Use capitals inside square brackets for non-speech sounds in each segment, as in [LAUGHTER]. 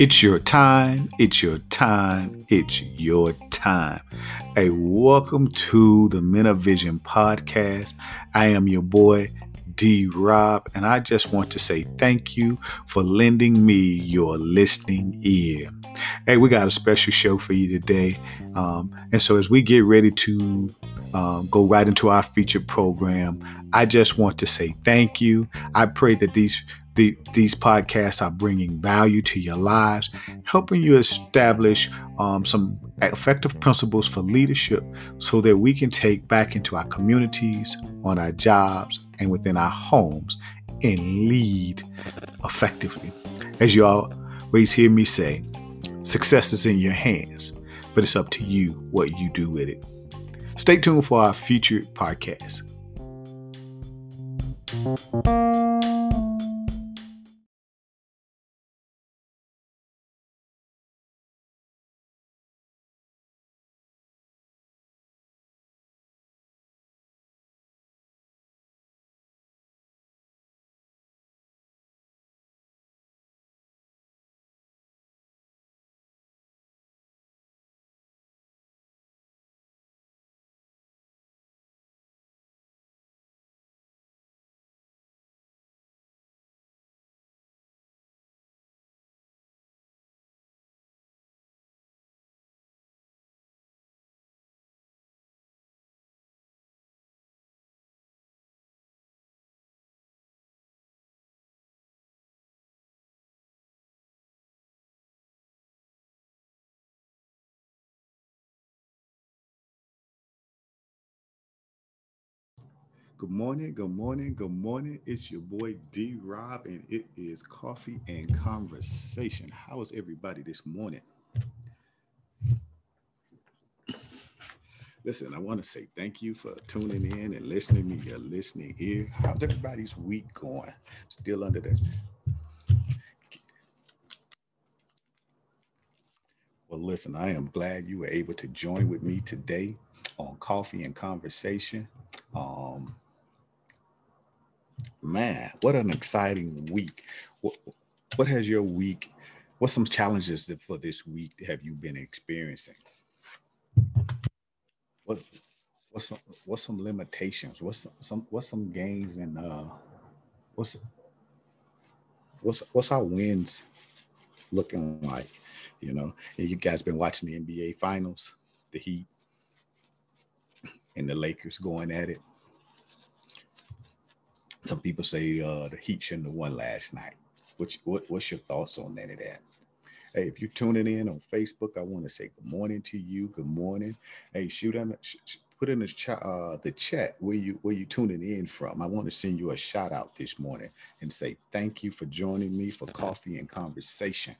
It's your time. It's your time. It's your time. Hey, welcome to the Men of Vision podcast. I am your boy, D Rob, and I just want to say thank you for lending me your listening ear. Hey, we got a special show for you today. Um, and so, as we get ready to um, go right into our featured program, I just want to say thank you. I pray that these the, these podcasts are bringing value to your lives, helping you establish um, some effective principles for leadership so that we can take back into our communities, on our jobs, and within our homes and lead effectively. As you always hear me say, success is in your hands, but it's up to you what you do with it. Stay tuned for our future podcasts. Good morning, good morning, good morning. It's your boy D Rob, and it is Coffee and Conversation. How is everybody this morning? Listen, I want to say thank you for tuning in and listening to your listening ear. How's everybody's week going? Still under the. Well, listen, I am glad you were able to join with me today on Coffee and Conversation. Um, man, what an exciting week. What, what has your week, what's some challenges for this week have you been experiencing? What, what's some, what's some limitations? What's some, some what's some gains and uh, what's what's what's our wins looking like? You know, and you guys been watching the NBA finals, the Heat and the Lakers going at it. Some people say uh, the Heat shouldn't have won last night. Which, what, what's your thoughts on any of that? Hey, if you're tuning in on Facebook, I want to say good morning to you. Good morning. Hey, shoot on sh- put in the chat, uh, the chat where you where you tuning in from. I want to send you a shout out this morning and say thank you for joining me for coffee and conversation.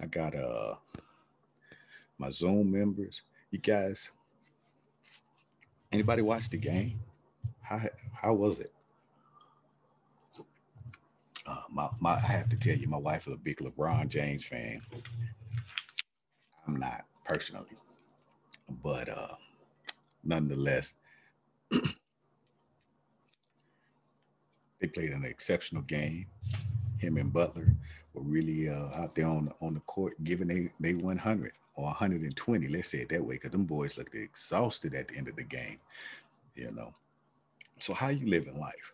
I got uh my Zoom members. You guys, Anybody watch the game? How how was it? Uh, my, my, I have to tell you, my wife is a big LeBron James fan. I'm not personally, but uh, nonetheless, [CLEARS THROAT] they played an exceptional game. Him and Butler were really uh, out there on on the court, giving they they 100 or 120. Let's say it that way, because them boys looked exhausted at the end of the game. You know, so how you living life?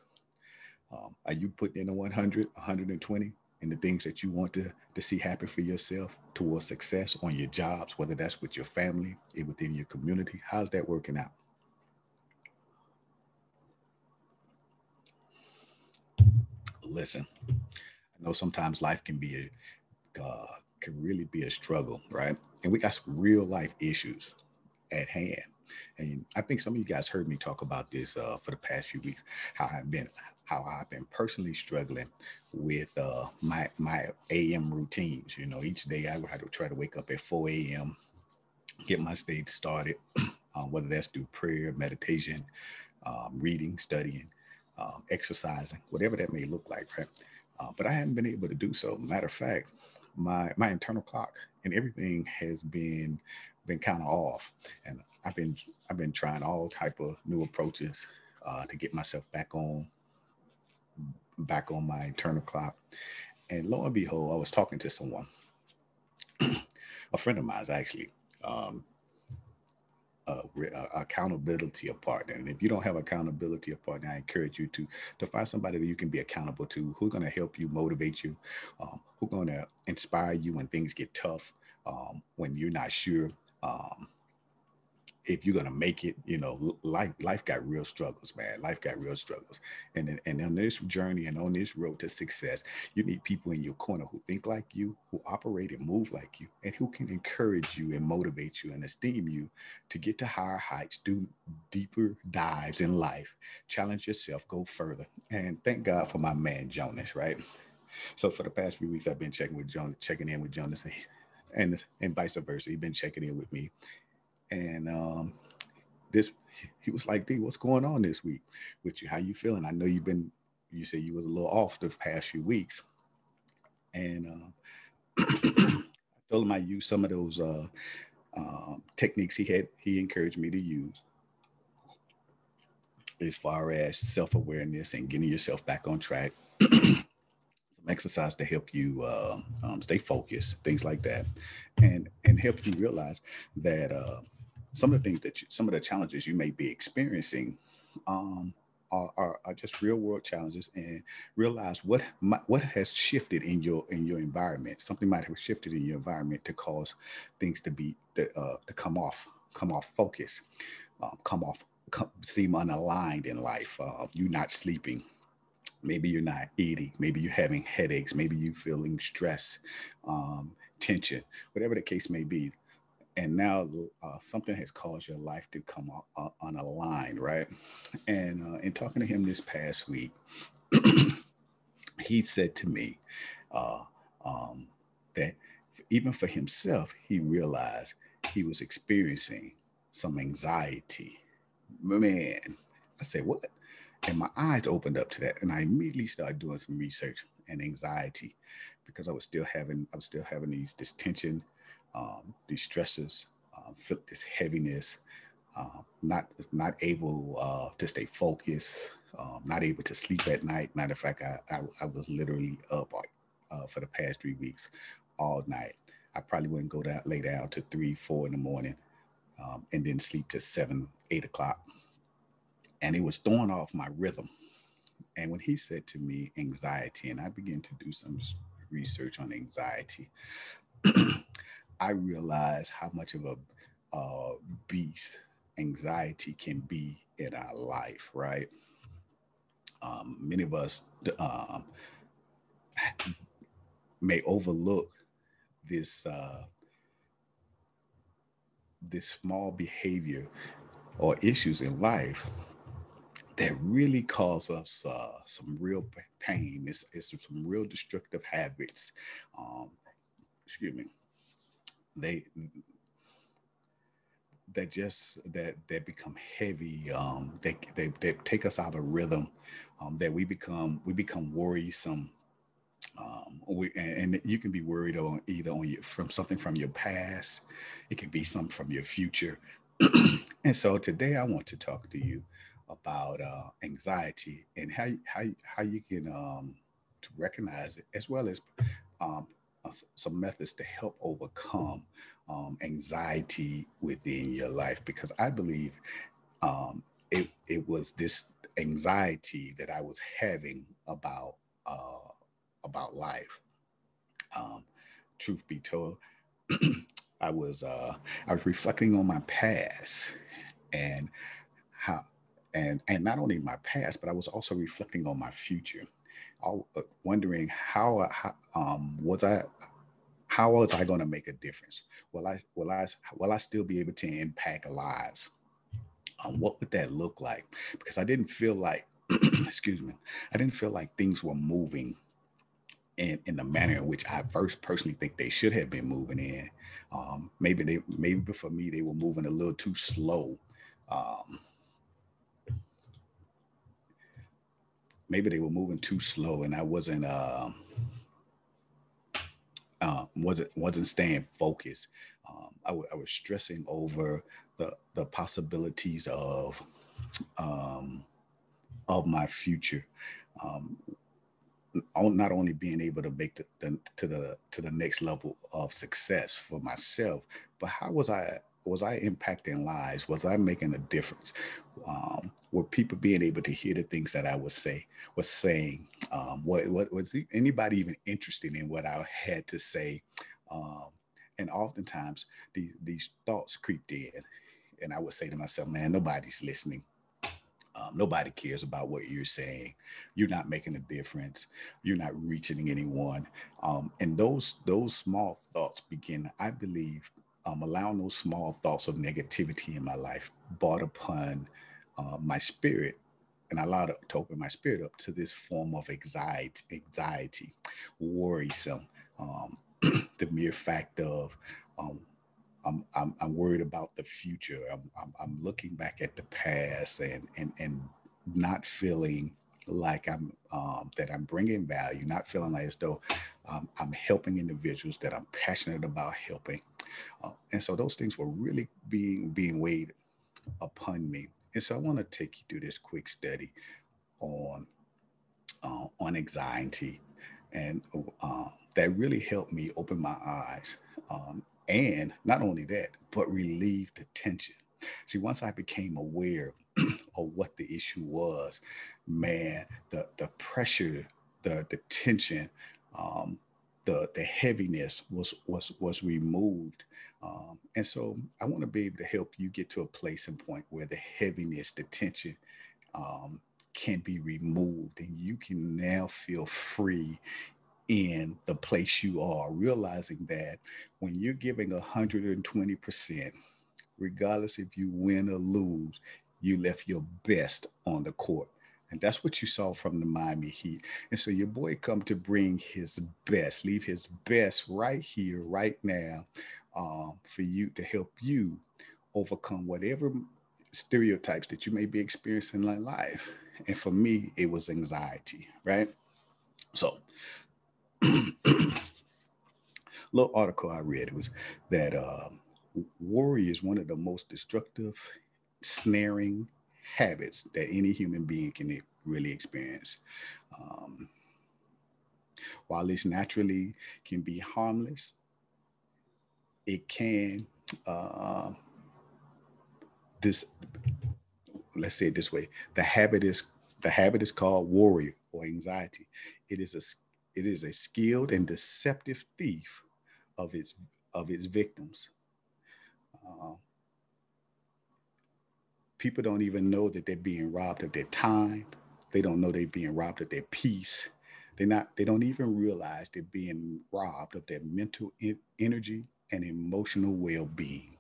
Um, are you putting in a 100, 120 in the things that you want to, to see happen for yourself towards success on your jobs, whether that's with your family, within your community? How's that working out? Listen, I know sometimes life can be a uh, can really be a struggle, right? And we got some real life issues at hand. And I think some of you guys heard me talk about this uh, for the past few weeks, how I've been how I've been personally struggling with uh, my my AM routines. You know, each day I have to try to wake up at 4 a.m., get my day started, [CLEARS THROAT] um, whether that's through prayer, meditation, um, reading, studying, um, exercising, whatever that may look like, right? Uh, but I haven't been able to do so. Matter of fact, my my internal clock and everything has been been kind of off, and I've been I've been trying all type of new approaches uh, to get myself back on back on my internal clock. And lo and behold, I was talking to someone, [CLEARS THROAT] a friend of mine actually. Um, accountability partner. And if you don't have accountability partner, I encourage you to to find somebody that you can be accountable to, who's going to help you, motivate you, um, who's going to inspire you when things get tough, um, when you're not sure. Um, if you're gonna make it, you know, life life got real struggles, man. Life got real struggles, and and on this journey and on this road to success, you need people in your corner who think like you, who operate and move like you, and who can encourage you and motivate you and esteem you to get to higher heights, do deeper dives in life, challenge yourself, go further. And thank God for my man Jonas, right? So for the past few weeks, I've been checking with Jonas, checking in with Jonas, and and vice versa. He's been checking in with me and um, this he was like, D, what's going on this week with you? How you feeling? I know you've been, you say you was a little off the past few weeks. And uh, [CLEARS THROAT] I told him I used some of those uh, uh, techniques he had, he encouraged me to use as far as self-awareness and getting yourself back on track. [CLEARS THROAT] some exercise to help you uh, um, stay focused, things like that, and and help you realize that uh, some of the things that you, some of the challenges you may be experiencing um, are, are, are, just real world challenges and realize what what has shifted in your in your environment. Something might have shifted in your environment to cause things to be to, uh, to come off come off focus um, come off come, seem unaligned in life. Uh, you not sleeping. Maybe you're not eating. Maybe you're having headaches. Maybe you're feeling stress um, tension. Whatever the case may be and now uh, something has caused your life to come uh, unaligned, right? And uh, in talking to him this past week, [CLEARS THROAT] he said to me uh, um, that even for himself, he realized he was experiencing some anxiety. Man, I said, what? And my eyes opened up to that, and I immediately started doing some research and anxiety because I was still having I was still having these this tension um, these stresses, um, feel this heaviness, uh, not not able uh, to stay focused, um, not able to sleep at night. Matter of fact, I, I, I was literally up uh, for the past three weeks, all night. I probably wouldn't go down lay down to three, four in the morning, um, and then sleep to seven, eight o'clock. And it was throwing off my rhythm. And when he said to me anxiety, and I began to do some research on anxiety, [CLEARS THROAT] I realized how much of a uh, beast anxiety can be in our life, right? Um, many of us um, may overlook this uh, this small behavior or issues in life that really cause us uh, some real pain. It's, it's some real destructive habits. Um, excuse me they that just that that become heavy um they, they they take us out of rhythm um that we become we become worrisome um we and, you can be worried on either on you from something from your past it can be something from your future. [CLEARS THROAT] And so today i want to talk to you about uh anxiety and how how how you can um to recognize it as well as um some methods to help overcome um, anxiety within your life because I believe um, it, it was this anxiety that I was having about uh, about life. Um, truth be told, [CLEARS THROAT] I was uh, I was reflecting on my past and how and and not only my past, but I was also reflecting on my future. Uh, wondering how, how um, was I how was I going to make a difference? Will I will I will I still be able to impact lives? Um, what would that look like? Because I didn't feel like, [CLEARS THROAT] excuse me, I didn't feel like things were moving in in the manner in which I first personally think they should have been moving in. Um, maybe they maybe for me they were moving a little too slow. Um, maybe they were moving too slow and I wasn't uh, uh, wasn't wasn't staying focused. Um, I, w- I was stressing over the the possibilities of um, of my future. Um, not only being able to make the, the, to the to the next level of success for myself, but how was I was I impacting lives? Was I making a difference? Um, were people being able to hear the things that I was say was saying? Um, what, what was anybody even interested in what I had to say? Um, and oftentimes these these thoughts creeped in, and I would say to myself, "Man, nobody's listening. Um, nobody cares about what you're saying. You're not making a difference. You're not reaching anyone." Um, and those those small thoughts begin, I believe, um, allowing those small thoughts of negativity in my life brought upon uh, my spirit and allowed to open my spirit up to this form of anxiety, anxiety, worrisome, um, [CLEARS THROAT] the mere fact of um, I'm, I'm, I'm worried about the future. I'm, I'm, I'm, looking back at the past and, and, and not feeling like I'm um, that I'm bringing value, not feeling like as though um, I'm helping individuals that I'm passionate about helping. Uh, and so those things were really being being weighed upon me. And so I want to take you through this quick study on uh, on anxiety, and uh, that really helped me open my eyes. Um, and not only that, but relieve the tension. See, once I became aware [CLEARS THROAT] of what the issue was, man, the the pressure, the the tension, um, the the heaviness was was was removed. Um, and so i want to be able to help you get to a place and point where the heaviness the tension um, can be removed and you can now feel free in the place you are realizing that when you're giving 120% regardless if you win or lose you left your best on the court and that's what you saw from the Miami Heat. And so your boy come to bring his best, leave his best right here, right now, um, for you to help you overcome whatever stereotypes that you may be experiencing in life. And for me, it was anxiety, right? So, [CLEARS THROAT] little article I read it was that uh, worry is one of the most destructive, snaring, habits that any human being can really experience. Um, while this naturally can be harmless, it can uh, this let's say it this way the habit is the habit is called worry or anxiety it is a it is a skilled and deceptive thief of its of its victims uh, people don't even know that they're being robbed of their time. They don't know they're being robbed of their peace. They're not, they don't even realize they're being robbed of their mental energy and emotional well-being.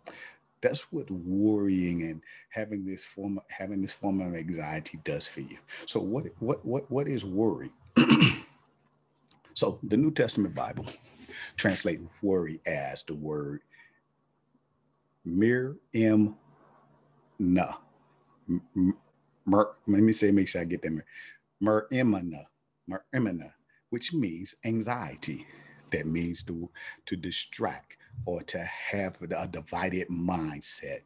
That's what worrying and having this form having this form of anxiety does for you. So what what what what is worry? [CLEARS THROAT] so the New Testament Bible translate worry as the word mir im na mer, let me say, make sure I get that. Merimana, merimana, which means anxiety. That means to, to distract or to have a divided mindset.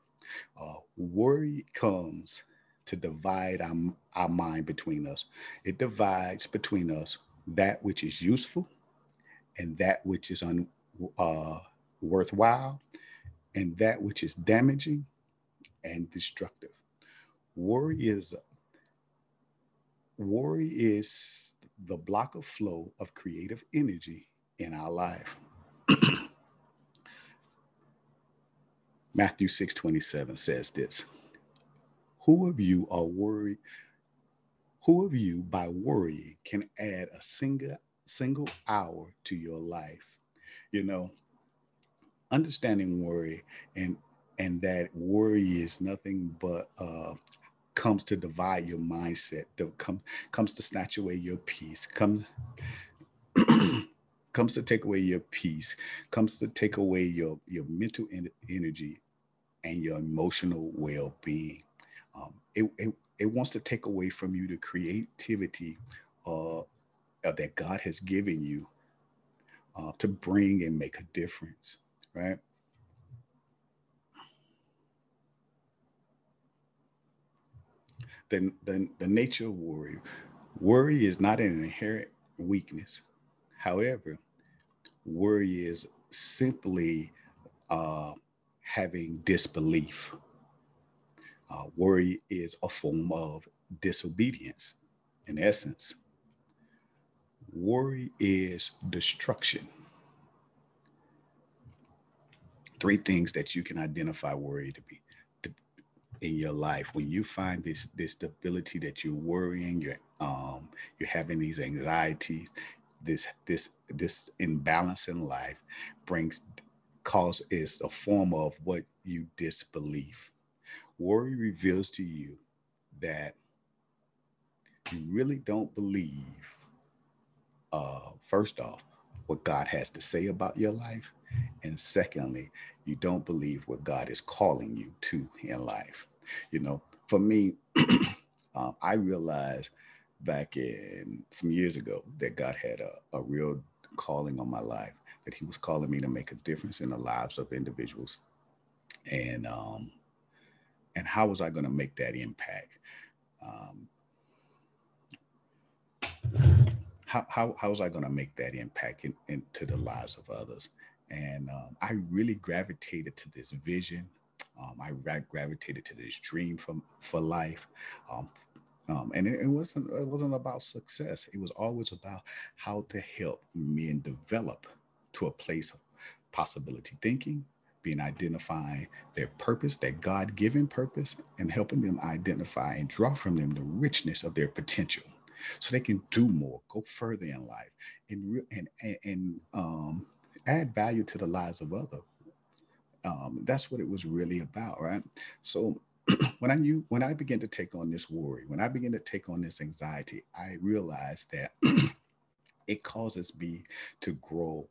Uh, worry comes to divide our, our mind between us. It divides between us that which is useful and that which is un, uh, worthwhile and that which is damaging and destructive. Worry is worry is the block of flow of creative energy in our life. [CLEARS THROAT] Matthew 6 27 says this Who of you are worried? Who of you by worrying can add a single single hour to your life? You know, understanding worry and and that worry is nothing but uh, comes to divide your mindset, come, comes to snatch away your peace, comes [CLEARS THROAT] comes to take away your peace, comes to take away your, your mental en- energy and your emotional well-being. Um, it, it, it wants to take away from you the creativity uh, uh, that God has given you uh, to bring and make a difference, right? The, the, the nature of worry. Worry is not an inherent weakness. However, worry is simply uh, having disbelief. Uh, worry is a form of disobedience, in essence. Worry is destruction. Three things that you can identify worry to be in your life when you find this this stability that you're worrying you're um you're having these anxieties this this this imbalance in life brings cause is a form of what you disbelieve. Worry reveals to you that you really don't believe uh first off what god has to say about your life and secondly you don't believe what god is calling you to in life you know, for me, [CLEARS THROAT] um, I realized back in some years ago that God had a, a real calling on my life, that He was calling me to make a difference in the lives of individuals. And um, and how was I going to make that impact? Um, how, how, how was I going to make that impact in, into the lives of others? And um, I really gravitated to this vision um, I gravitated to this dream for, for life. Um, um, and it, it, wasn't it wasn't about success. It was always about how to help men develop to a place of possibility thinking, being identifying their purpose, their God-given purpose, and helping them identify and draw from them the richness of their potential, so they can do more, go further in life, and and and, and um, add value to the lives of others um, that's what it was really about, right? So [CLEARS THROAT] when I knew when I began to take on this worry, when I began to take on this anxiety, I realized that [CLEARS THROAT] it causes me to grow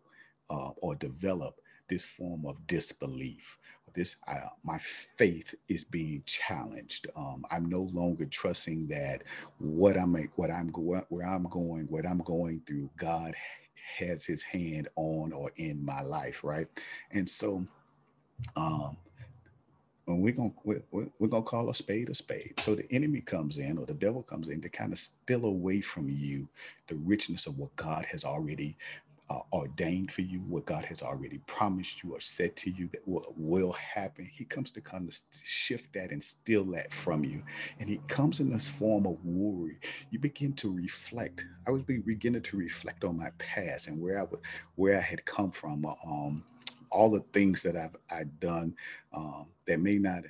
uh, or develop this form of disbelief. This uh, my faith is being challenged. Um, I'm no longer trusting that what I'm what I'm going where I'm going what I'm going through God has His hand on or in my life, right? And so um, and we're gonna we're, we're gonna call a spade a spade. So the enemy comes in, or the devil comes in, to kind of steal away from you the richness of what God has already uh, ordained for you, what God has already promised you or said to you that will, will happen. He comes to kind of shift that and steal that from you, and he comes in this form of worry. You begin to reflect. I was beginning to reflect on my past and where I was, where I had come from. Um, all the things that I've I've done um, that may not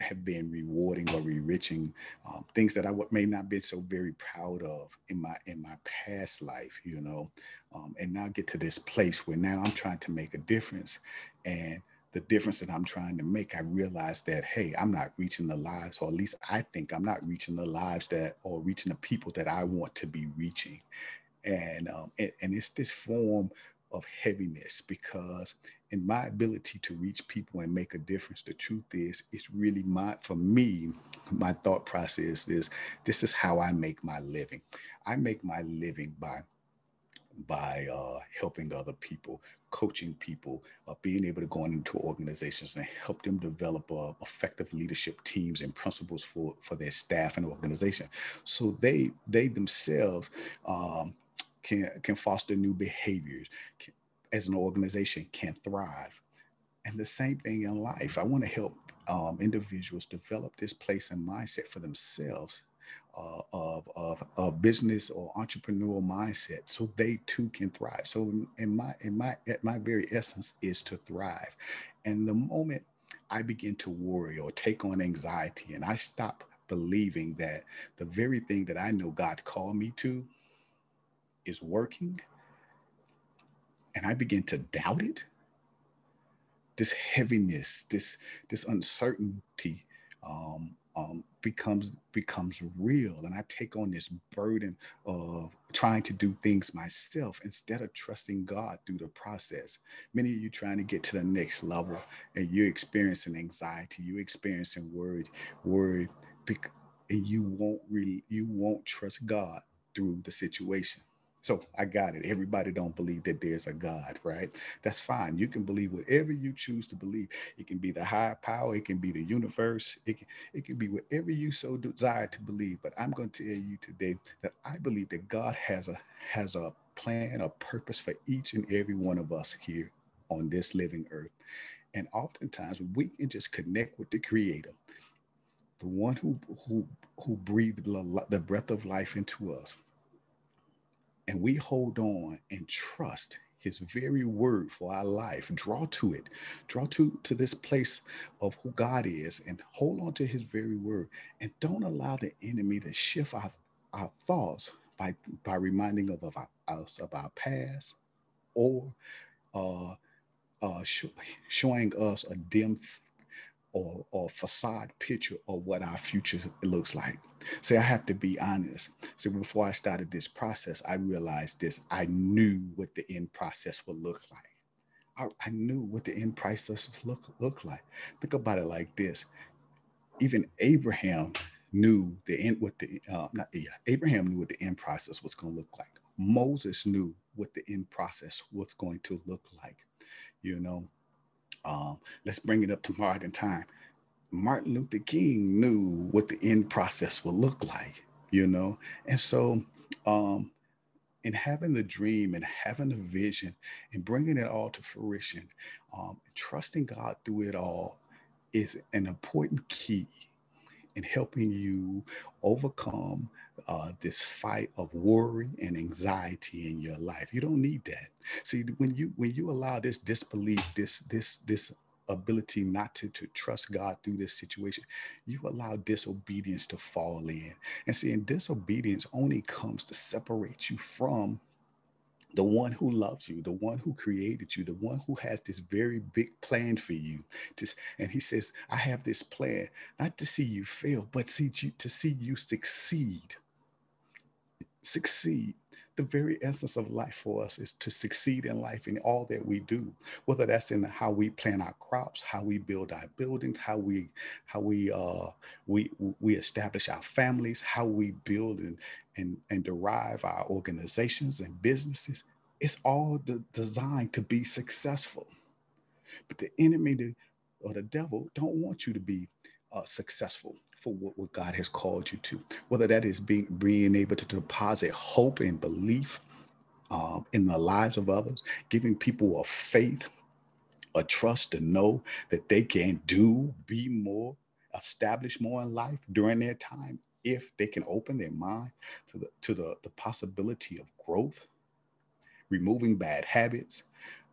have been rewarding or enriching, um, things that I may not be so very proud of in my in my past life, you know, um, and now get to this place where now I'm trying to make a difference, and the difference that I'm trying to make, I realize that hey, I'm not reaching the lives, or at least I think I'm not reaching the lives that or reaching the people that I want to be reaching, and um, and, and it's this form of heaviness because in my ability to reach people and make a difference the truth is it's really my for me my thought process is this is how i make my living. I make my living by by uh, helping other people coaching people uh, being able to go into organizations and help them develop uh, effective leadership teams and principles for for their staff and organization. So they they themselves um, can can foster new behaviors can, as an organization can thrive. And the same thing in life. I want to help um, individuals develop this place and mindset for themselves uh, of, of a business or entrepreneurial mindset so they too can thrive. So in my in my at my very essence is to thrive. And the moment i begin to worry or take on anxiety and i stop believing that the very thing that i know god called me to is working and I begin to doubt it, this heaviness, this this uncertainty um, um, becomes becomes real, and I take on this burden of trying to do things myself instead of trusting God through the process. Many of you trying to get to the next level, and you're experiencing anxiety, you're experiencing worry, worry, and you won't really you won't trust God through the situation So I got it. Everybody don't believe that there's a God, right? That's fine. You can believe whatever you choose to believe. It can be the higher power, it can be the universe, it can, it can be whatever you so desire to believe. But I'm going to tell you today that I believe that God has a has a plan, a purpose for each and every one of us here on this living earth. And oftentimes we can just connect with the creator, the one who who who breathed the breath of life into us and we hold on and trust his very word for our life. Draw to it. Draw to to this place of who god is and hold on to his very word. And don't allow the enemy to shift our, our thoughts by by reminding of, of our, us of our past or uh, uh, sh- showing us a dim or, or facade picture of what our future looks like. See, I have to be honest. So before I started this process, I realized this. I knew what the end process would look like. I, I knew what the end process would look, look like. Think about it like this. Even Abraham knew the end what the uh, not yeah, Abraham knew what the end process was going to look like. Moses knew what the end process was going to look like. You know, um, let's bring it up to modern time. Martin Luther King knew what the end process would look like, you know? And so, um, in having the dream and having the vision and bringing it all to fruition, um, trusting God through it all is an important key in helping you overcome uh, this fight of worry and anxiety in your life. You don't need that. See, when you when you allow this disbelief, this this this ability not to, to trust God through this situation, you allow disobedience to fall in. And see, and disobedience only comes to separate you from the one who loves you, the one who created you, the one who has this very big plan for you. And he says, I have this plan not to see you fail, but see you to see you succeed. Succeed the very essence of life for us is to succeed in life in all that we do whether that's in how we plant our crops how we build our buildings how we how we uh we we establish our families how we build and and and derive our organizations and businesses. It's all de- designed to be successful. But the enemy or the devil don't want you to be uh, successful for what, what God has called you to, whether that is being being able to deposit hope and belief um, in the lives of others, giving people a faith, a trust to know that they can do, be more, establish more in life during their time if they can open their mind to the to the, the possibility of growth, removing bad habits,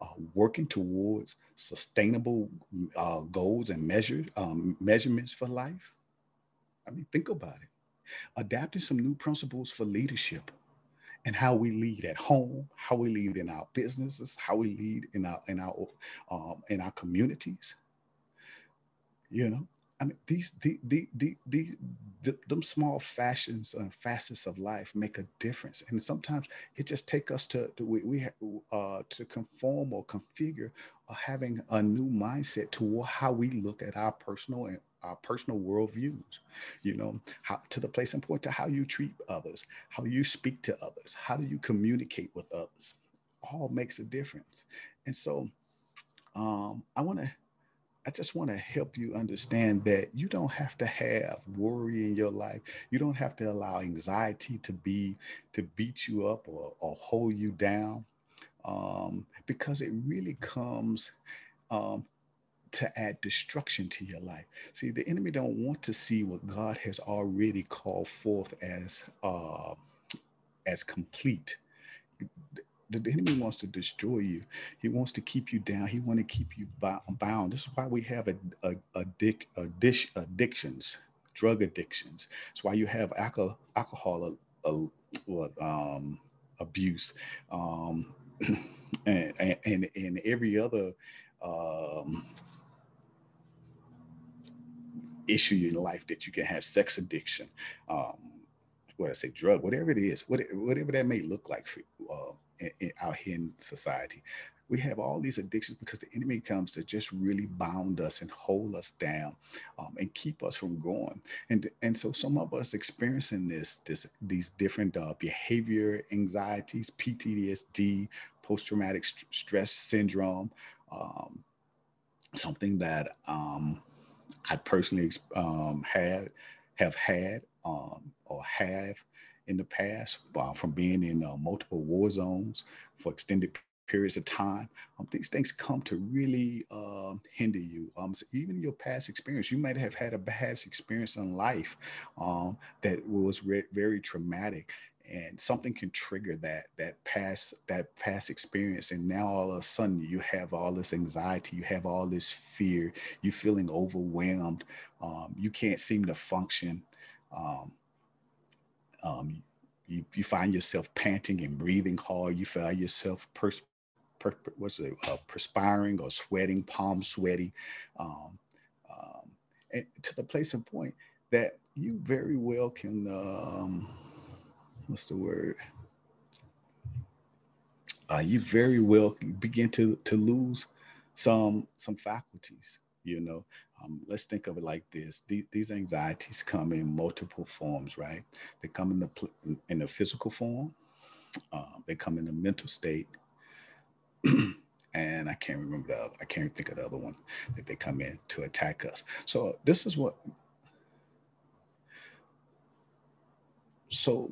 uh, working towards sustainable uh, goals and measure um, measurements for life. I mean, think about it. Adapting some new principles for leadership and how we lead at home, how we lead in our businesses, how we lead in our in our um, in our communities. You know, I mean, these the the the, the, the them small fashions and facets of life make a difference, and sometimes it just take us to, to we, we uh, to conform or configure, uh, having a new mindset to how we look at our personal and our personal worldviews, you know, how, to the place and point to how you treat others, how you speak to others, how do you communicate with others, all makes a difference. And so um, I want to, I just want to help you understand that you don't have to have worry in your life. You don't have to allow anxiety to be, to beat you up or, or hold you down um, because it really comes um, to add destruction to your life. See, the enemy don't want to see what God has already called forth as uh, as complete. The, enemy wants to destroy you. He wants to keep you down. He wants to keep you bound. This is why we have a, a, a, dick, a dish addictions, drug addictions. It's why you have alcohol, alcohol what, um, abuse, um, [CLEARS THROAT] and, and and every other um, issue in life that you can have sex addiction, um, what I say, drug, whatever it is, whatever, that may look like for uh, in, in, out here in society. we have all these addictions because the enemy comes to just really bound us and hold us down um, and keep us from going. And and so some of us experiencing this this these different uh, behavior anxieties, PTSD, post traumatic st- stress syndrome, um, something that um, I personally um, had have had um, or have in the past uh, from being in uh, multiple war zones for extended periods of time. Um, these things come to really uh, hinder you. Um, so even your past experience, you might have had a bad experience in life um, that was re- very traumatic, and something can trigger that that past that past experience. And now all of a sudden, you have all this anxiety, you have all this fear, you're feeling overwhelmed, um, you can't seem to function. Um, um, you, you find yourself panting and breathing hard. You find yourself pers- per, what's it, uh, perspiring or sweating, palm sweaty, um, um, and to the place of point that you very well can, um, what's the word? Uh, you very well begin to to lose some some faculties. You know, um, let's think of it like this: these, these, anxieties come in multiple forms, right? They come in the in the physical form. Um, they come in the mental state, [CLEARS THROAT] and I can't remember the I can't think of the other one that they come in to attack us. So this is what. So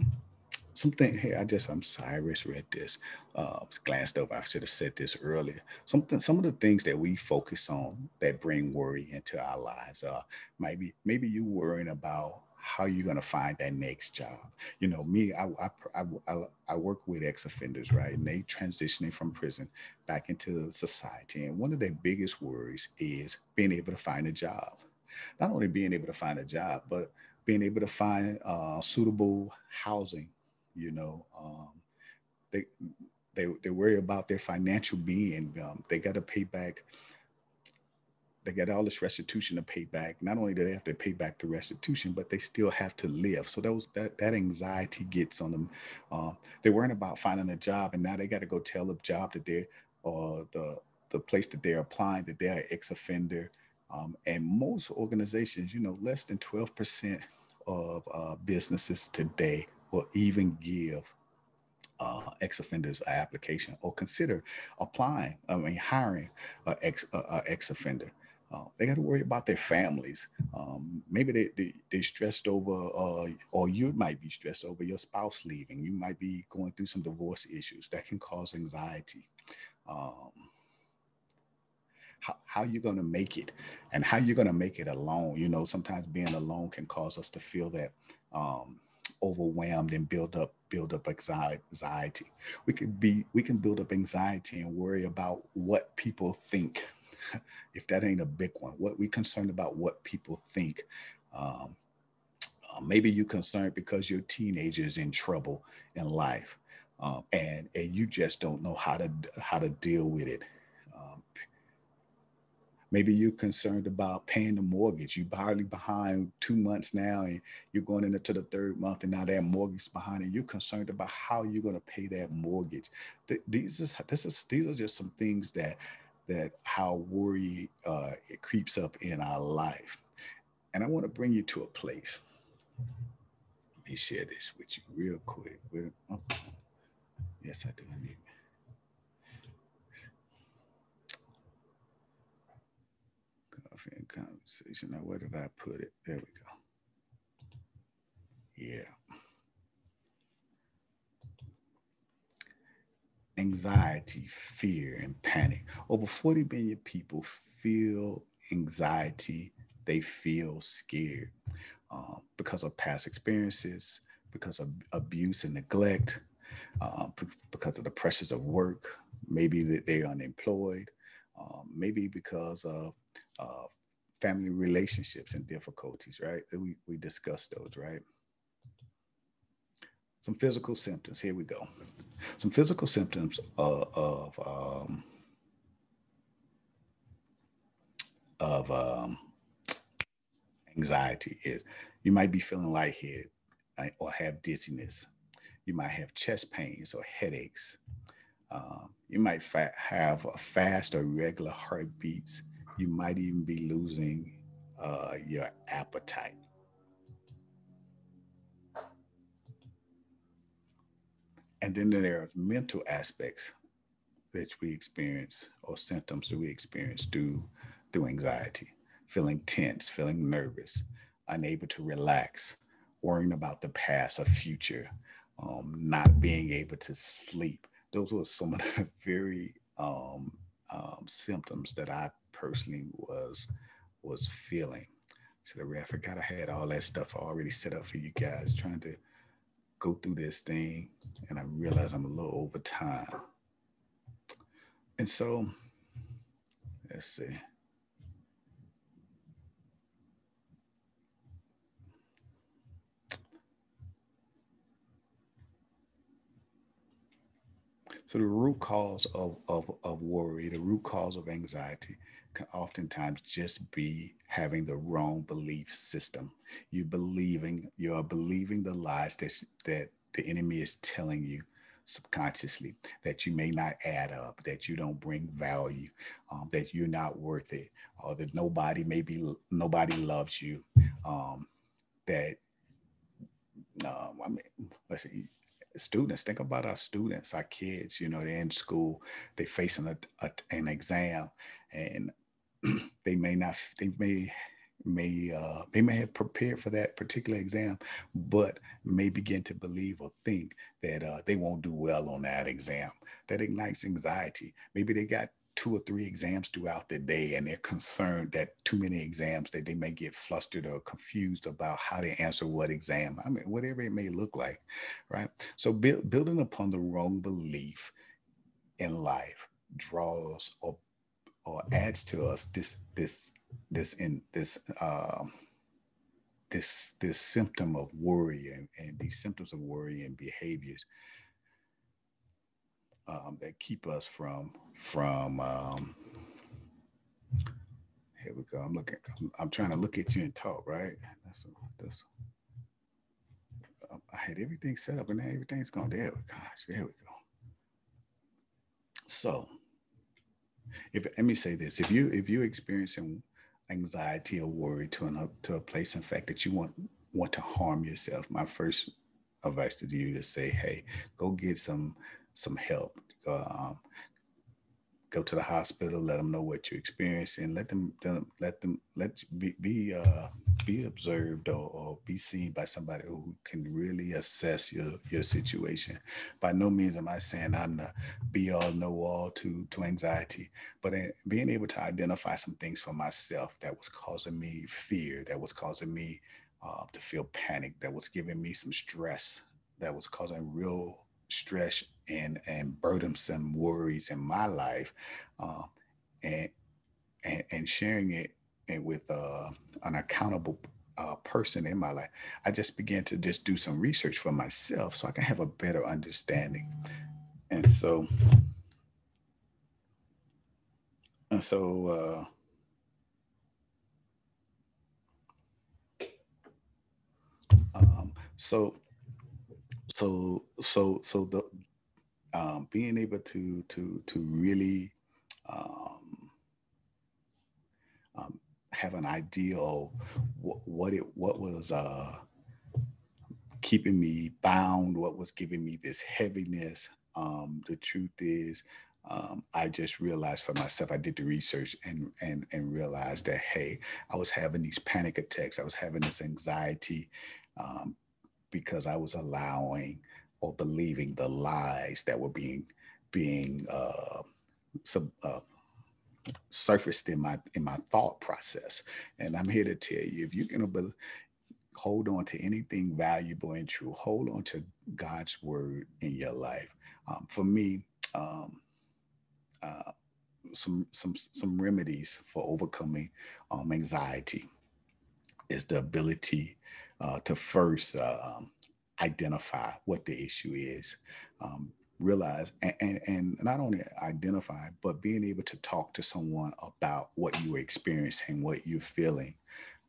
something here. I just I'm I read this. Uh, glanced over. I should have said this earlier. Something some of the things that we focus on that bring worry into our lives. Uh, maybe maybe you worrying about how you're going to find that next job. You know, me, I, I, I, I work with ex-offenders, right? And they transitioning from prison back into society. And one of their biggest worries is being able to find a job. Not only being able to find a job, but being able to find uh, suitable housing, you know, um, they, they, they worry about their financial being. Um, they got to pay back they got all this restitution to pay back. Not only do they have to pay back the restitution, but they still have to live. So those that that anxiety gets on them. Uh, they weren't about finding a job, and now they got to go tell the job that they're or the the place that they're applying that they're an ex-offender. Um, and most organizations, you know, less than 12% of uh, businesses today will even give uh, ex-offenders an application or consider applying, I mean, hiring an ex, uh, ex-offender. Uh, they got to worry about their families. Um, maybe they, they they stressed over, uh, or you might be stressed over your spouse leaving. You might be going through some divorce issues that can cause anxiety. Um, how, how you going to make it and how you're going to make it alone. You know, sometimes being alone can cause us to feel that um, overwhelmed and build up build up anxiety. We could be we can build up anxiety and worry about what people think [LAUGHS] if that ain't a big one, what we concerned about what people think. Um, uh, maybe you're concerned because your teenager is in trouble in life, um, and and you just don't know how to how to deal with it. Um, maybe you're concerned about paying the mortgage. You're barely behind two months now, and you're going into the third month, and now that mortgage is behind, and you're concerned about how you're going to pay that mortgage. Th- these is this is these are just some things that that how worry uh, it creeps up in our life. And I want to bring you to a place. Let me share this with you real quick. Oh, yes, I do. Need coffee and conversation. Now, where did I put it? There we go. Yeah. anxiety, fear, and panic. Over 40 million people feel anxiety, they feel scared uh, because of past experiences, because of abuse and neglect, uh, because of the pressures of work, maybe that they're unemployed, um, maybe because of uh, family relationships and difficulties, right? We, we discussed those, right? some physical symptoms. Here we go. Some physical symptoms of, of um, of um, anxiety is you might be feeling lightheaded uh, or have dizziness. You might have chest pains or headaches. Uh, you might fa- have a fast or regular heartbeats. You might even be losing uh, your appetite. And then there are mental aspects that we experience or symptoms that we experience through through anxiety, feeling tense, feeling nervous, unable to relax, worrying about the past or future, um, not being able to sleep. Those were some of the [LAUGHS] very um, um, symptoms that I personally was was feeling. So I forgot I had all that stuff already set up for you guys, trying to go through this thing, and I realize I'm a little over time. And so, let's see. So the root cause of, of, of worry, the root cause of anxiety can oftentimes just be having the wrong belief system. You believing, you are believing the lies that, that the enemy is telling you subconsciously that you may not add up, that you don't bring value, um, that you're not worth it, or that nobody maybe nobody loves you, um, that um, I mean, let's see, students think about our students our kids you know they're in school they're facing a, a, an exam and they may not they may may uh, they may have prepared for that particular exam but may begin to believe or think that uh, they won't do well on that exam. That ignites anxiety. Maybe they got two or three exams throughout the day and they're concerned that too many exams that they may get flustered or confused about how to answer what exam i mean whatever it may look like right? So build, building upon the wrong belief in life draws or or adds to us this this this in this uh, this this symptom of worry and, and these symptoms of worry and behaviors um, that keep us from from um, here we go. I'm looking. I'm, I'm, trying to look at you and talk. Right. That's that's. I had everything set up and now everything's gone. There gosh. There we go. So, if let me say this: if you if you're experiencing anxiety or worry to an up to a place in fact that you want want to harm yourself, my first advice to you is say, hey, go get some some help. Um, go to the hospital, let them know what you're experiencing, let them, let them let be be uh, be observed or, or, be seen by somebody who can really assess your your situation. By no means am I saying I'm the be all know all to to anxiety, but being able to identify some things for myself that was causing me fear, that was causing me uh, to feel panic, that was giving me some stress, that was causing real stress and and burdensome worries in my life, uh, and, and and sharing it and with uh, an accountable uh, person in my life, I just began to just do some research for myself so I can have a better understanding. And so, and so, uh, um, so so so so the um, being able to to to really um, um, have an idea of what, what it what was uh, keeping me bound, what was giving me this heaviness. Um, the truth is, um, I just realized for myself, I did the research and, and, and realized that, hey, I was having these panic attacks. I was having this anxiety um, because I was allowing or believing the lies that were being being uh, sub, uh, surfaced in my in my thought process. And I'm here to tell you, if you're gonna be, hold on to anything valuable and true, hold on to God's word in your life. Um, for me, um, uh, some some some remedies for overcoming um, anxiety is the ability uh, to first um, identify what the issue is, um, realize and, and, not only identify, but being able to talk to someone about what you are experiencing, what you're feeling,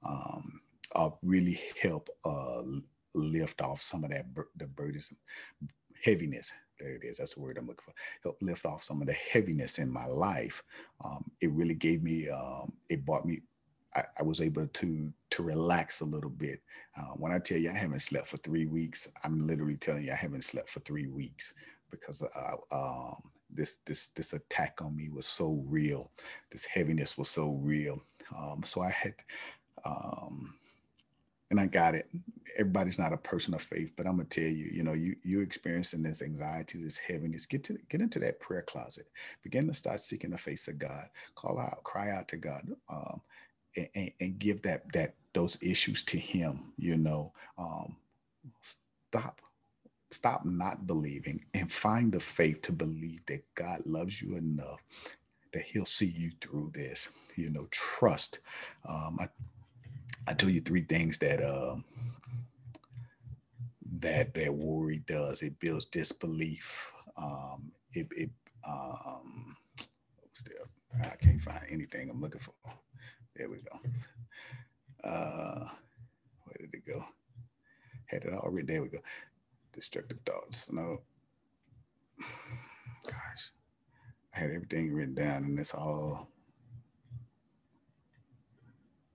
um, uh, really help uh, lift off some of that bur- the burdens, heaviness. There it is. That's the word I'm looking for. Help lift off some of the heaviness in my life. Um, it really gave me. Um, it brought me. I, I, was able to to relax a little bit. Uh, when I tell you I haven't slept for three weeks, I'm literally telling you I haven't slept for three weeks because uh, um, this this this attack on me was so real. This heaviness was so real. Um, so I had. Um, and I got it. Everybody's not a person of faith, but I'm gonna tell you, you know, you you experiencing this anxiety, this heaviness. Get to get into that prayer closet. Begin to start seeking the face of God. Call out, cry out to God, um, and, and, give that that those issues to Him. You know, um, stop stop not believing and find the faith to believe that God loves you enough that He'll see you through this. You know, trust. Um, I I tell you three things that uh, that that worry does. It builds disbelief. Um, it, it um, I can't find anything I'm looking for. There we go. Uh, where did it go? Had it all written. There we go. Destructive thoughts. No. Gosh, I had everything written down, and it's all.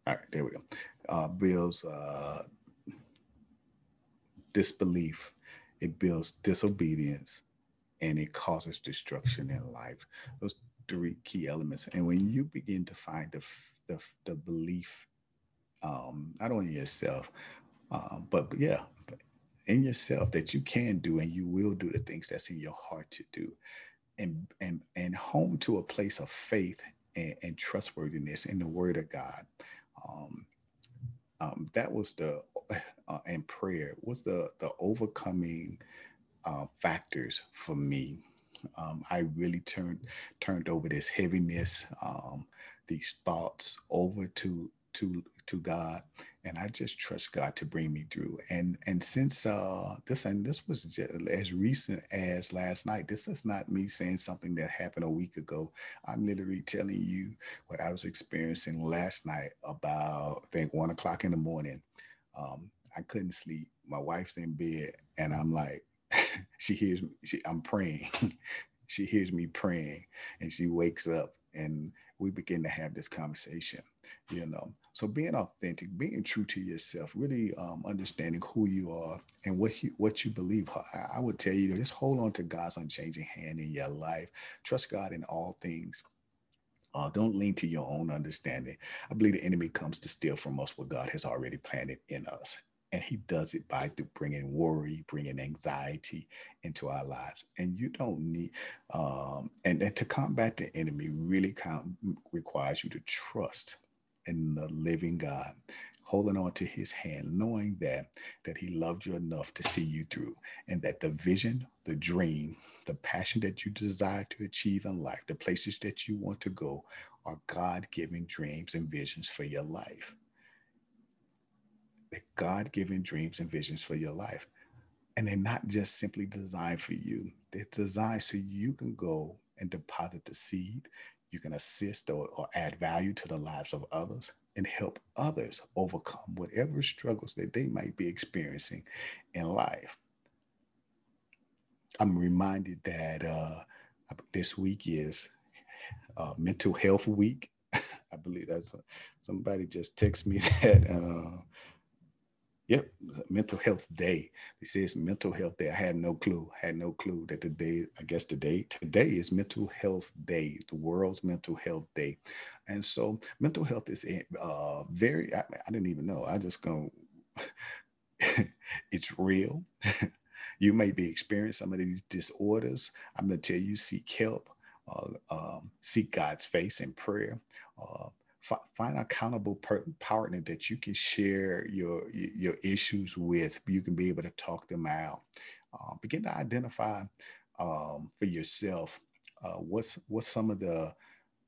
All right, there we go uh, builds uh, disbelief, it builds disobedience, and it causes destruction in life. Those three key elements. And when you begin to find the the, the belief, um, not only yourself, uh, but yeah, in yourself that you can do and you will do the things that's in your heart to do, and and and home to a place of faith and, and trustworthiness in the Word of God. Um, um, that was the uh, and prayer was the the overcoming uh, factors for me. Um, I really turned turned over this heaviness, um, these thoughts over to to to God, and I just trust God to bring me through. And and since uh, this and this was just as recent as last night. This is not me saying something that happened a week ago. I'm literally telling you what I was experiencing last night about I think one o'clock in the morning. Um, I couldn't sleep. My wife's in bed, and I'm like, [LAUGHS] she hears me. She, I'm praying. [LAUGHS] she hears me praying, and she wakes up and we begin to have this conversation you know so being authentic being true to yourself really um, understanding who you are and what you what you believe I, I would tell you just hold on to god's unchanging hand in your life trust god in all things uh, don't lean to your own understanding. I believe the enemy comes to steal from us what God has already planted in us. And he does it by bringing worry, bringing anxiety into our lives. And you don't need, um, and, and to combat the enemy really count, requires you to trust in the living God, holding on to his hand, knowing that, that he loved you enough to see you through, and that the vision, the dream, the passion that you desire to achieve in life, the places that you want to go are God given dreams and visions for your life the God given dreams and visions for your life. And they're not just simply designed for you, they're designed so you can go and deposit the seed. You can assist or, or add value to the lives of others and help others overcome whatever struggles that they might be experiencing in life. I'm reminded that uh, this week is uh, Mental Health Week. [LAUGHS] I believe that's a, somebody just texted me [LAUGHS] that uh, Yep, mental health day. They say it's mental health day. I had no clue. had no clue that today, I guess today, today is mental health day, the world's mental health day. And so mental health is uh, very, I, I didn't even know. I just go, [LAUGHS] it's real. [LAUGHS] you may be experiencing some of these disorders. I'm going to tell you, seek help, uh, um, seek God's face in prayer. Uh, find an accountable partner that you can share your your issues with. You can be able to talk them out. Uh, begin to identify um, for yourself uh, what's what's some of the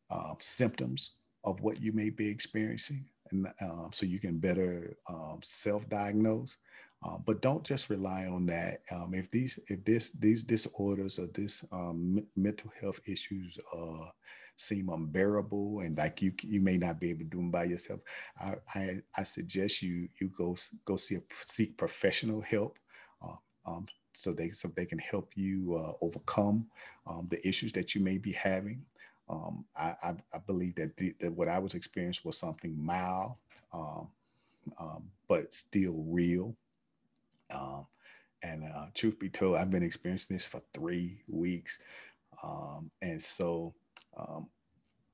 uh, symptoms of what you may be experiencing, and um, so you can better um, self-diagnose. Uh, but don't just rely on that. Um, if these if this these disorders or this um, mental health issues uh, seem unbearable and like you you may not be able to do them by yourself, I I, I suggest you you go go see a, seek professional help. Uh, um, so they so they can help you uh, overcome um, the issues that you may be having. Um, I, I, I, believe that, the, that what I was experiencing was something mild, um, um, but still real. Um, and uh, truth be told, I've been experiencing this for three weeks, and so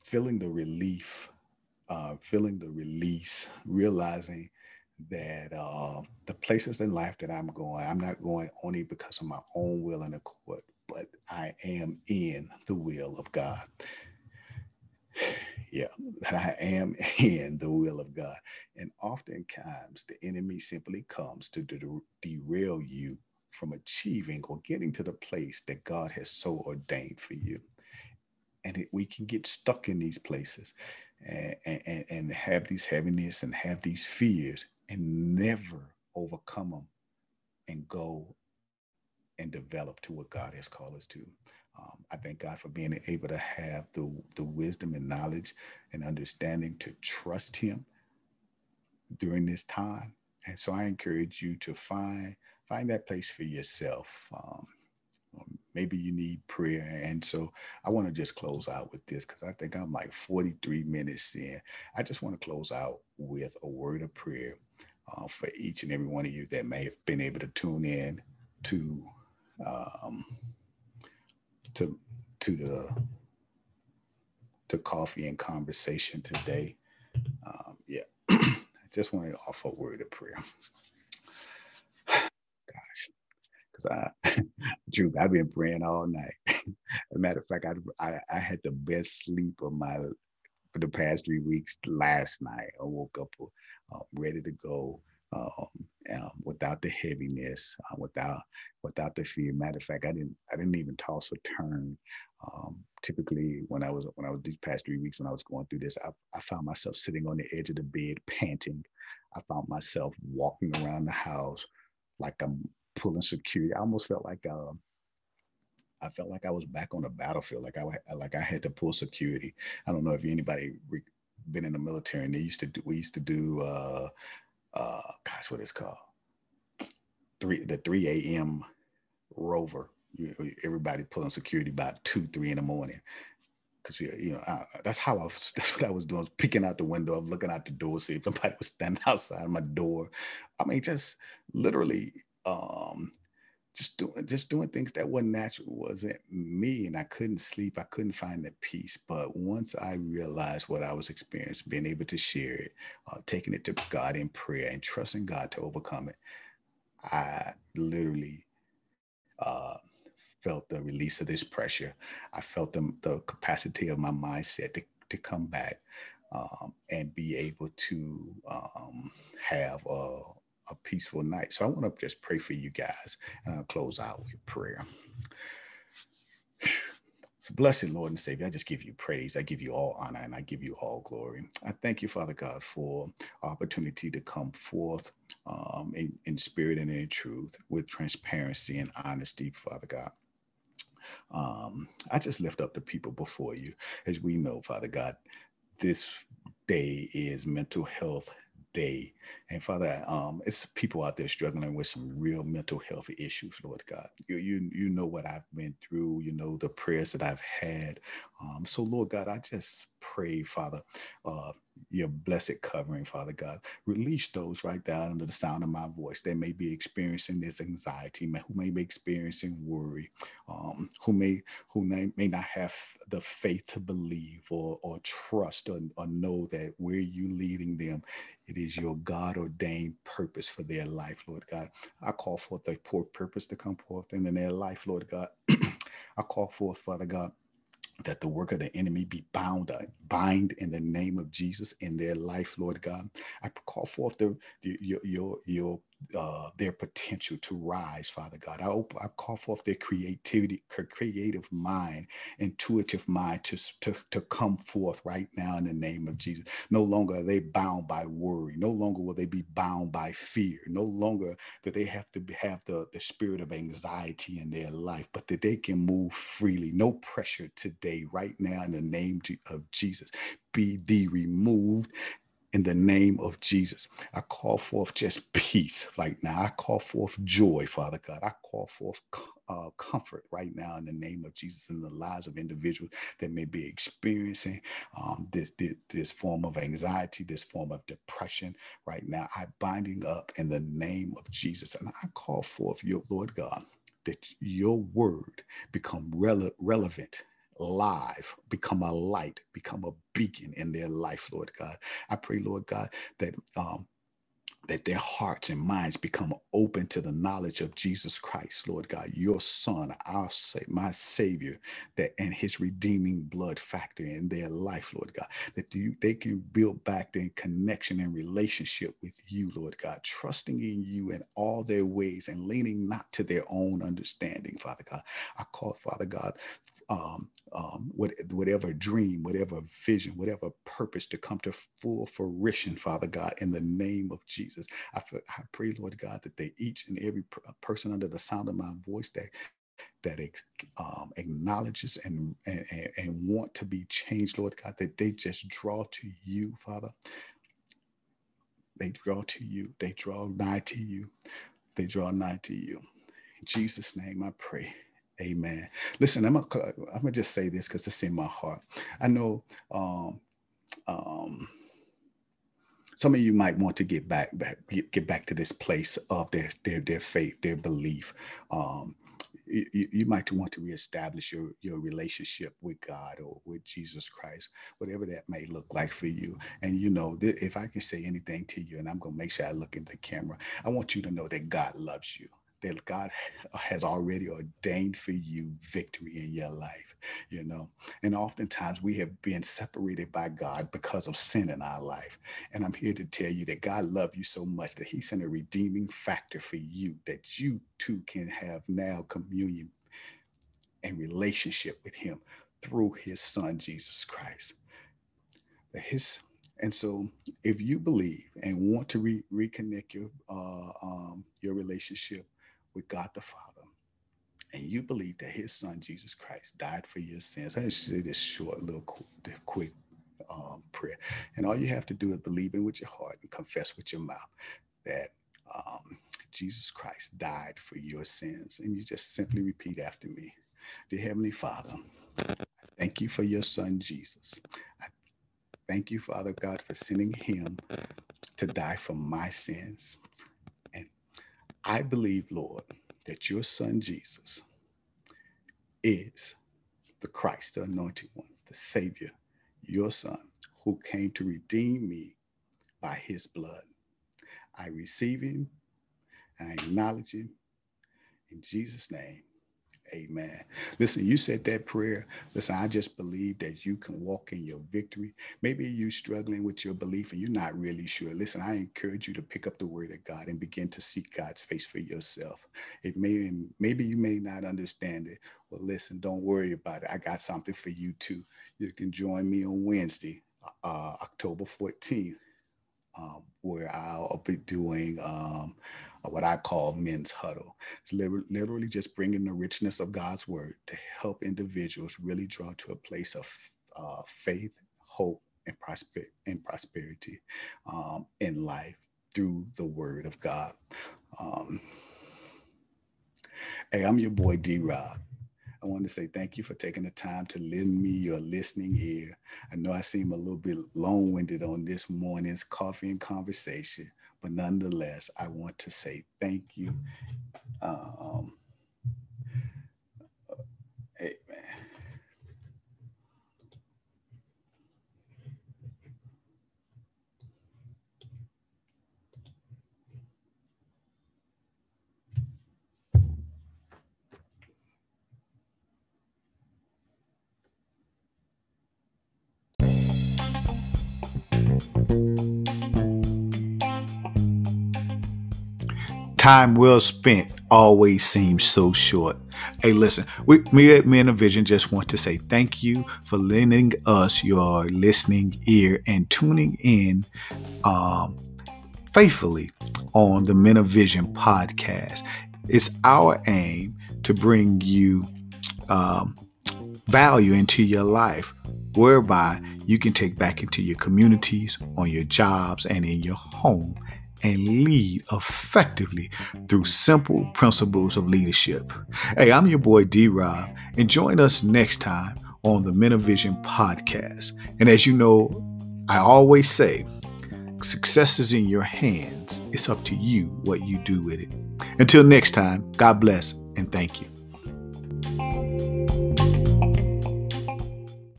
feeling the relief, uh, feeling the release, realizing that uh, the places in life that I'm going, I'm not going only because of my own will and accord, but I am in the will of God. [SIGHS] yeah, that [LAUGHS] I am in the will of God. And oftentimes the enemy simply comes to de- derail you from achieving or getting to the place that God has so ordained for you. And it, we can get stuck in these places and, and, and have these heaviness and have these fears and never overcome them and go and develop to what God has called us to. Um, I thank God for being able to have the, the wisdom and knowledge and understanding to trust Him during this time. And so I encourage you to find find that place for yourself. Um, maybe you need prayer. And so I want to just close out with this because I think I'm like 43 minutes in. I just want to close out with a word of prayer uh, for each and every one of you that may have been able to tune in to um, to to the to coffee and conversation today. Um, yeah, [CLEARS THROAT] I just want to offer a word of prayer. [SIGHS] Gosh, because I, [LAUGHS] Drew, I've been praying all night. [LAUGHS] As a matter of fact, I, I, I had the best sleep of my for the past three weeks. Last night, I woke up uh, ready to go um, um, without the heaviness, uh, without without the fear. Matter of fact, I didn't I didn't even toss or turn. Um, typically, when I was when I was these past three weeks when I was going through this, I, I found myself sitting on the edge of the bed, panting. I found myself walking around the house like I'm pulling security. I almost felt like uh, I felt like I was back on the battlefield, like I like I had to pull security. I don't know if anybody re- been in the military, and they used to do. We used to do. Uh, uh, gosh, what it's called? Three the three a.m. rover. You, everybody pulling security about two, three in the morning. Cause you, you know, I, that's how I was, [LAUGHS] that's what I was doing. I was peeking out the window, I'm looking out the door, see if somebody was standing [LAUGHS] outside my door. I mean, just literally um just doing just doing things that wasn't natural wasn't me and i couldn't sleep i couldn't find the peace. But once i realized what i was experiencing being able to share it uh, taking it to god in prayer and trusting god to overcome it i literally uh, felt the release of this pressure. I felt the, the capacity of my mindset to, to come back um, and be able to um, have a, a peaceful night. So I want to just pray for you guys and I'll close out with prayer. So, blessed Lord and Savior, I just give you praise. I give you all honor and I give you all glory. I thank you, Father God, for opportunity to come forth um, in, in spirit and in truth with transparency and honesty, Father God. Um, I just lift up the people before you. As we know, Father God, this day is mental health day. And Father, um, it's people out there struggling with some real mental health issues, Lord God. You, you, you know what I've been through, you know the prayers that I've had. Um, so, Lord God, I just pray, Father, uh, your blessed covering, Father God. Release those right down under the sound of my voice that may be experiencing this anxiety, who may be experiencing worry, um, who may who may, may not have the faith to believe or or trust or, or know that where you leading them, it is your God ordained purpose for their life, Lord God. I call forth a poor purpose to come forth in their life, Lord God. [CLEARS THROAT] I call forth, Father God that the work of the enemy be bound, uh, bind in the name of Jesus in their life, Lord God. I call forth the, the your your your uh, their potential to rise, Father God. I, op- I call forth their creativity, creative mind, intuitive mind to, to, to come forth right now in the name of Jesus. No longer are they bound by worry. No longer will they be bound by fear. No longer that they have to have the, the spirit of anxiety in their life, but that they can move freely. No pressure today, right now in the name of Jesus. Be thee removed in the name of Jesus. I call forth just [LAUGHS] peace right now. I call forth joy, Father God. I call forth uh, comfort right now in the name of Jesus in the lives of individuals that may be experiencing um, this, this, this form of anxiety, this form of depression right now. I binding up in the name of Jesus, and I call forth your Lord God that your word become rele- relevant live, become a light, become a beacon in their life, Lord God. I pray, Lord God, that um, that their hearts and minds become open to the knowledge of Jesus Christ, Lord God, your Son, our my Savior, that and His redeeming blood factor in their life, Lord God, that you, they can build back their connection and relationship with you, Lord God, trusting in you in all their ways and leaning not to their own understanding, Father God. I call, Father God, um, um, what, whatever dream, whatever vision, whatever purpose to come to full fruition, Father God, in the name of Jesus. I, I pray, Lord God, that they each and every person under the sound of my voice that that um, acknowledges and, and and want to be changed, Lord God, that they just draw to you, Father. They draw to you. They draw nigh to you. They draw nigh to you. In Jesus' name, I pray. Amen. Listen, I'm gonna, I'm gonna just say this because it's in my heart. I know um, um, some of you might want to get back, back get back to this place of their their their faith, their belief. Um, you, you, might want to reestablish your your relationship with God or with Jesus Christ, whatever that may look like for you. And you know, if I can say anything to you, and I'm gonna make sure I look into the camera, I want you to know that God loves you that God has already ordained for you victory in your life, you know. And oftentimes we have been separated by God because of sin in our life. And I'm here to tell you that God loved you so much that He sent a redeeming factor for you that you too can have now communion and relationship with Him through His Son, Jesus Christ. His and so, if you believe and want to re- reconnect your uh, um, your relationship with God the Father, and you believe that his son, Jesus Christ, died for your sins, I just say this short, little quick um, prayer. And all you have to do is believe in with your heart and confess with your mouth that um, Jesus Christ died for your sins. And you just simply repeat after me Dear Heavenly Father, thank you for your son, Jesus. I thank you, Father God, for sending him to die for my sins. I believe, Lord, that your son Jesus is the Christ, the anointed one, the Savior, your son, who came to redeem me by his blood. I receive him I acknowledge him in Jesus' name. Amen. Listen, you said that prayer. Listen, I just believe that you can walk in your victory. Maybe you're struggling with your belief and you're not really sure. Listen, I encourage you to pick up the word of God and begin to seek God's face for yourself. It may maybe you may not understand it. Well, listen, don't worry about it. I got something for you too. You can join me on Wednesday, uh, October 14th um, where I'll be doing um, what I call men's huddle. It's literally just bringing the richness of God's word to help individuals really draw to a place of uh, faith, hope, and, prosper- and prosperity um, in life through the word of God. Um, hey, I'm your boy D Rob. I want to say thank you for taking the time to lend me your listening ear. I know I seem a little bit long winded on this morning's coffee and conversation, but nonetheless, I want to say thank you. Um, Time well spent always seems so short. Hey, listen, we, me at Men of Vision just want to say thank you for lending us your listening ear and tuning in um, faithfully on the Men of Vision podcast. It's our aim to bring you um, value into your life whereby you can take back into your communities, on your jobs, and in your home and lead effectively through simple principles of leadership. Hey, I'm your boy D Rob, and join us next time on the Men of Vision podcast. And as you know, I always say, success is in your hands. It's up to you what you do with it. Until next time, God bless and thank you.